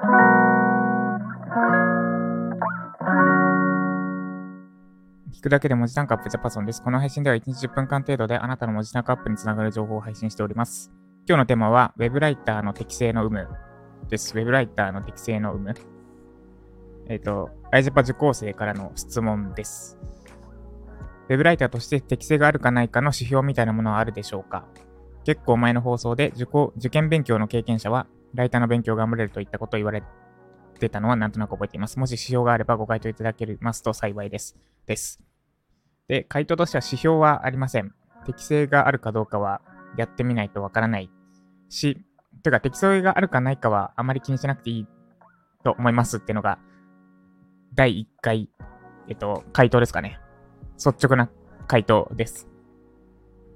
聞くだけで文字タンクアップジャパソンです。この配信では1日10分間程度であなたの文字タンクアップにつながる情報を配信しております。今日のテーマは Web ライターの適性の有無です。Web ライターの適性の有無。えっ、ー、と、アイジャパ受講生からの質問です。Web ライターとして適性があるかないかの指標みたいなものはあるでしょうか？結構前の放送で受講受験勉強の経験者はライターの勉強が頑張れるといったことを言われてたのはなんとなく覚えています。もし指標があればご回答いただけますと幸いです。です。で、回答としては指標はありません。適性があるかどうかはやってみないとわからないし、というか適性があるかないかはあまり気にしなくていいと思いますっていうのが、第1回、えっと、回答ですかね。率直な回答です。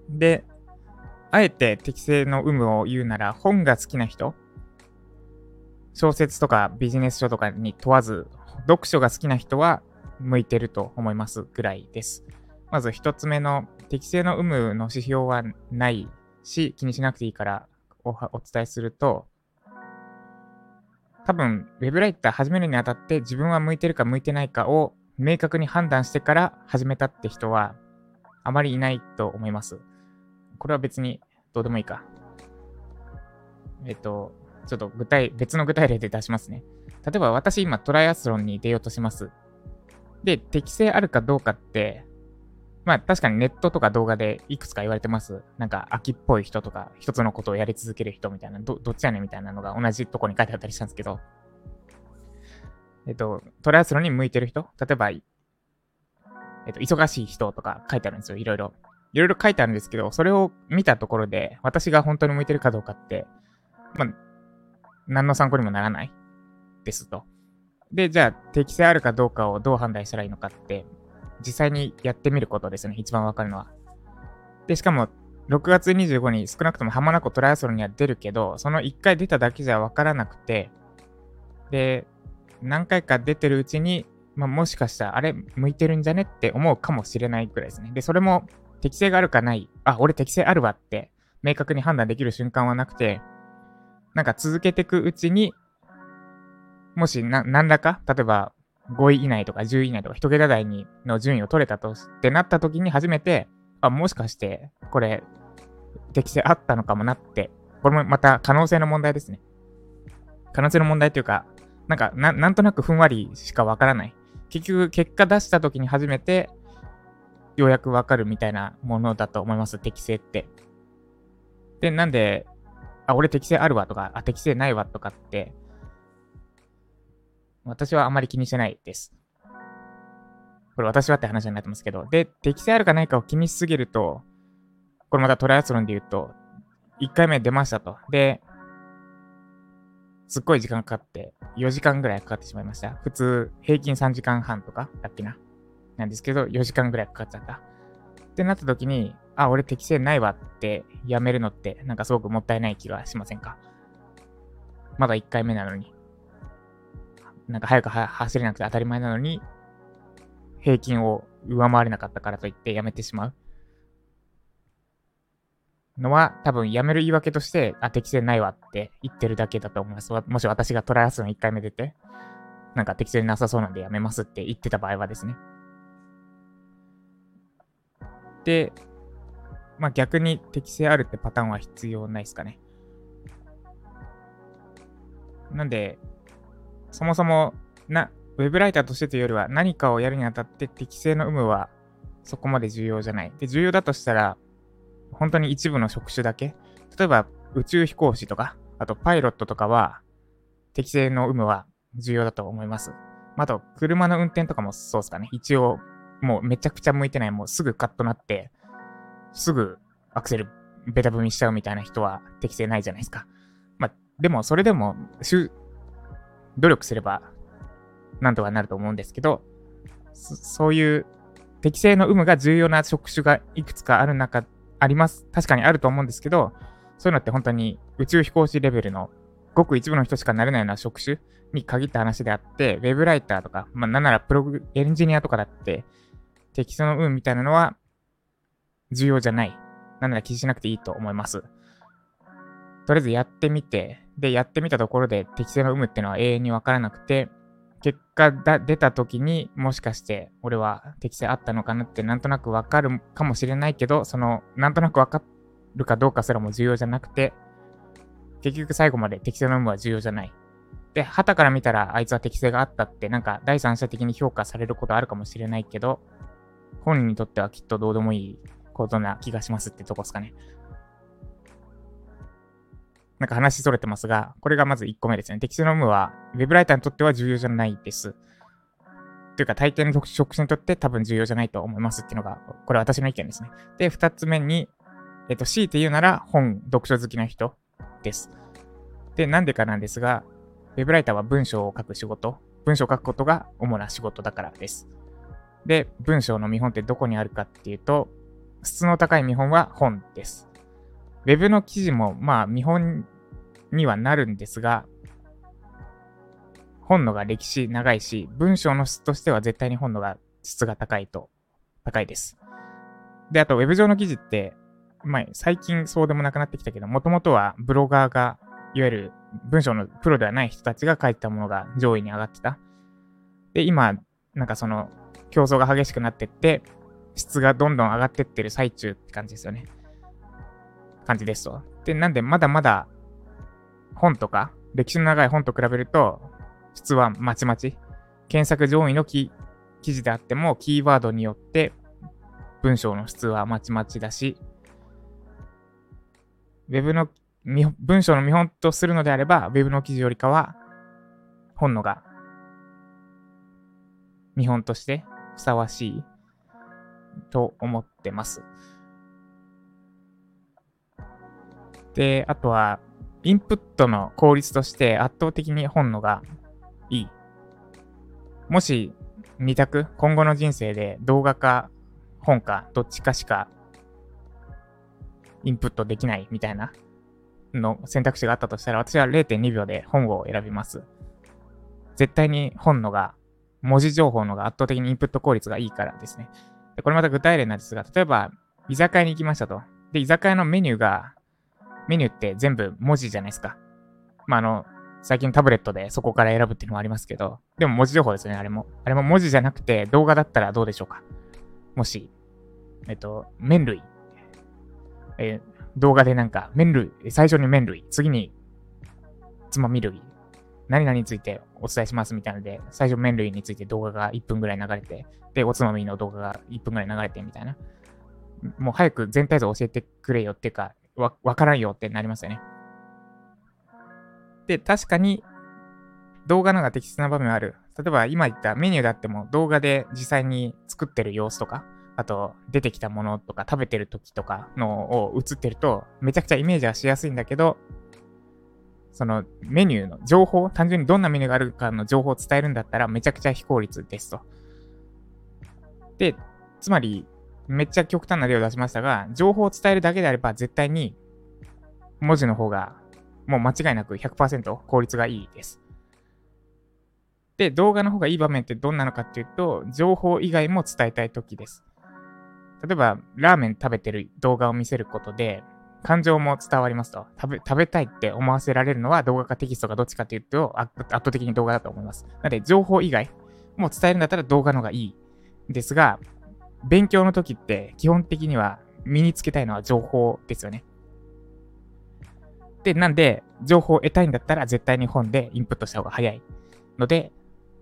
で、あえて適性の有無を言うなら、本が好きな人、小説とかビジネス書とかに問わず、読書が好きな人は向いてると思いますぐらいです。まず一つ目の適正の有無の指標はないし、気にしなくていいからおお伝えすると、多分、ウェブライター始めるにあたって自分は向いてるか向いてないかを明確に判断してから始めたって人はあまりいないと思います。これは別にどうでもいいか。えっと、ちょっと具体、別の具体例で出しますね。例えば私今トライアスロンに出ようとします。で、適性あるかどうかってまあ確かにネットとか動画でいくつか言われてます。なんか秋っぽい人とか一つのことをやり続ける人みたいな、どどっちやねんみたいなのが同じとこに書いてあったりしたんですけど、えっと、トライアスロンに向いてる人例えば、えっと、忙しい人とか書いてあるんですよ。いろいろ。いろいろ書いてあるんですけど、それを見たところで、私が本当に向いてるかどうかって、まあ、何の参考にもならない？ですと。で、じゃあ、適性あるかどうかをどう判断したらいいのかって、実際にやってみることですね。一番わかるのは。で、しかも、6月25に少なくとも浜名湖トライアスロンには出るけど、その1回出ただけじゃわからなくて、で、何回か出てるうちに、まあ、もしかしたら、あれ、向いてるんじゃねって思うかもしれないくらいですね。で、それも適性があるかない、あ、俺適性あるわって、明確に判断できる瞬間はなくて、なんか続けていくうちに、もしな、何らか、例えば、5位以内とか10位以内とか1桁台にの順位を取れたとってなった時に初めて、あ、もしかしてこれ適性あったのかもなって、これもまた可能性の問題ですね。可能性の問題というか、なんかな、なんとなくふんわりしかわからない。結局、結果出した時に初めて、ようやくわかるみたいなものだと思います、適性って。で、なんで、あ、俺適性あるわとか、あ、適性ないわとかって、私はあまり気にしてないです。これ私はって話になってますけど。で、適性あるかないかを気にしすぎると、これまたトライアスロンで言うと、1回目出ましたと。で、すっごい時間かかって、4時間ぐらいかかってしまいました。普通、平均3時間半とかだっけな。なんですけど、4時間ぐらいかかっちゃった。ってなった時に、あ、俺適性ないわってやめるのって、なんかすごくもったいない気がしませんか？まだ1回目なのに。なんか早く走れなくて当たり前なのに、平均を上回れなかったからといってやめてしまう。のは多分やめる言い訳として、あ、適正ないわって言ってるだけだと思います。もし私がトライアスロン1回目出て、なんか適正なさそうなんでやめますって言ってた場合はですね。で、まあ逆に適正あるってパターンは必要ないですかね。なんで、そもそもな、ウェブライターとしてというよりは何かをやるにあたって適正の有無はそこまで重要じゃない。で、重要だとしたら、本当に一部の職種だけ。例えば宇宙飛行士とか、あとパイロットとかは適正の有無は重要だと思います。あと、車の運転とかもそうですかね。一応、もうめちゃくちゃ向いてない、もうすぐカットなって、すぐアクセルベタ踏みしちゃうみたいな人は適正ないじゃないですか。まあ、でもそれでも、努力すれば、なんとかなると思うんですけど、そういう適正の有無が重要な職種がいくつかある中、あります。確かにあると思うんですけど、そういうのって本当に宇宙飛行士レベルのごく一部の人しかなれないような職種に限った話であって、ウェブライターとか、まあ、なんならプログ、エンジニアとかだって、適正の有無みたいなのは重要じゃない。なんなら気にしなくていいと思います。とりあえずやってみて、で、やってみたところで適正の有無っていうのは永遠にわからなくて、結果が出た時にもしかして俺は適性あったのかなってなんとなくわかるかもしれないけど、そのなんとなくわかるかどうかすらも重要じゃなくて、結局最後まで適性の有無は重要じゃない。で、旗から見たらあいつは適性があったってなんか第三者的に評価されることあるかもしれないけど、本人にとってはきっとどうでもいいことな気がしますってとこですかね。なんか話それてますが、これがまず1個目ですね。適正の有無は、ウェブライターにとっては重要じゃないです。というか、大抵の職種にとって多分重要じゃないと思いますっていうのが、これ私の意見ですね。で、2つ目に、えっと、強いて言うなら本、読書好きな人です。で、なんでかなんですが、ウェブライターは文章を書く仕事、文章を書くことが主な仕事だからです。で、文章の見本ってどこにあるかっていうと、質の高い見本は本です。ウェブの記事も、まあ、見本にはなるんですが、本のが歴史長いし、文章の質としては絶対に本のが質が高いと、高いです。で、あと、ウェブ上の記事って、まあ、最近そうでもなくなってきたけど、もともとはブロガーが、いわゆる文章のプロではない人たちが書いたものが上位に上がってた。で、今、なんかその、競争が激しくなってって、質がどんどん上がってってる最中って感じですよね。感じですと。で、なんでまだまだ本とか、歴史の長い本と比べると、質はまちまち。検索上位の記事であっても、キーワードによって文章の質はまちまちだし、ウェブの文章の見本とするのであれば、ウェブの記事よりかは、本のが見本としてふさわしいと思ってます。で、あとは、インプットの効率として圧倒的に本のがいい。もし、二択、今後の人生で動画か本かどっちかしかインプットできないみたいなの選択肢があったとしたら、私は0.2秒で本を選びます。絶対に本のが、文字情報のが圧倒的にインプット効率がいいからですね。でこれまた具体例なんですが、例えば、居酒屋に行きましたと。で、居酒屋のメニューが、メニューって全部文字じゃないですか。まあ、あの、最近タブレットでそこから選ぶっていうのもありますけど、でも文字情報ですね、あれも。あれも文字じゃなくて動画だったらどうでしょうか。もし、えっと、麺類。え、動画でなんか、麺類、最初に麺類、次に、つまみ類、何々についてお伝えしますみたいなので、最初麺類について動画が1分ぐらい流れて、で、おつまみの動画が1分ぐらい流れてみたいな。もう早く全体像教えてくれよっていうか、わ、わからんよってなりますよね。で、確かに動画のが適切な場面はある。例えば今言ったメニューであっても動画で実際に作ってる様子とか、あと出てきたものとか食べてる時とかのを映ってるとめちゃくちゃイメージはしやすいんだけど、そのメニューの情報、単純にどんなメニューがあるかの情報を伝えるんだったらめちゃくちゃ非効率ですと。で、つまりめっちゃ極端な例を出しましたが、情報を伝えるだけであれば絶対に文字の方がもう間違いなく100%効率がいいです。で、動画の方がいい場面ってどんなのかっていうと、情報以外も伝えたい時です。例えば、ラーメン食べてる動画を見せることで、感情も伝わりますと。食べ、食べたいって思わせられるのは動画かテキストかどっちかっていうと、圧倒的に動画だと思います。なので、情報以外も伝えるんだったら動画の方がいい。ですが、勉強の時って基本的には身につけたいのは情報ですよね。で、なんで、情報を得たいんだったら絶対に本でインプットした方が早い。ので、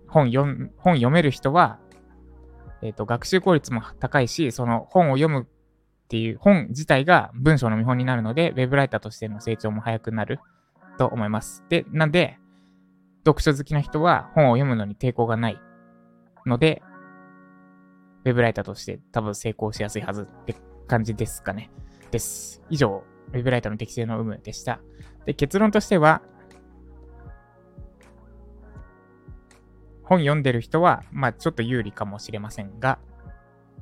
本読本読める人は、えっ、ー、と、学習効率も高いし、その本を読むっていう本自体が文章の見本になるので、ウェブライターとしての成長も早くなると思います。で、なんで、読書好きな人は本を読むのに抵抗がないので、ウェブライターとして多分成功しやすいはずって感じですかね。です。以上、ウェブライターの適性の有無でした。で、結論としては、本読んでる人は、まあちょっと有利かもしれませんが、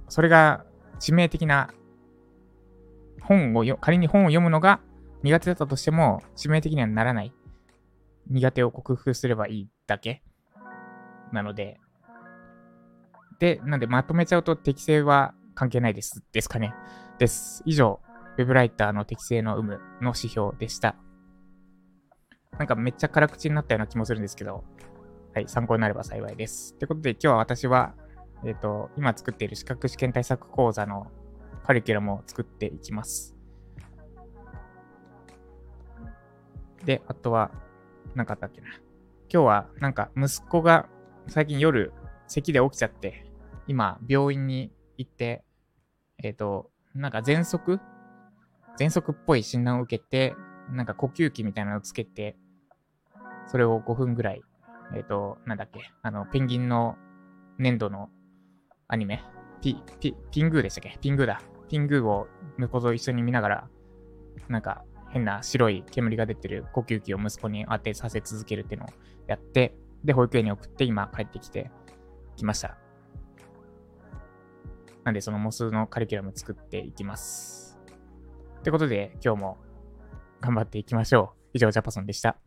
それが致命的な本をよ仮に本を読むのが苦手だったとしても、致命的にはならない。苦手を克服すればいいだけ。なので、で、なんでまとめちゃうと適性は関係ないです。ですかね。です。以上、ウェブライターの適性の有無の指標でした。なんかめっちゃ辛口になったような気もするんですけど、はい、参考になれば幸いです。ってことで今日は私は、えっ、ー、と、今作っている資格試験対策講座のカリキュラムを作っていきます。で、あとは、何かあったっけな。今日はなんか息子が最近夜咳で起きちゃって、今病院に行って、えっ、ー、と、なんか喘息？喘息っぽい診断を受けて、なんか呼吸器みたいなのをつけて、それを5分ぐらい、えっ、ー、と、なんだっけ、あの、ペンギンの粘土のアニメ、ピ、ピ、ピングーでしたっけ？ピングーだ。ピングーを息子と一緒に見ながら、なんか変な白い煙が出てる呼吸器を息子に当てさせ続けるっていうのをやって、で、保育園に送って今帰ってきてきました。なんでそのモスのカリキュラム作っていきます。ってことで今日も頑張っていきましょう。以上、ジャパソンでした。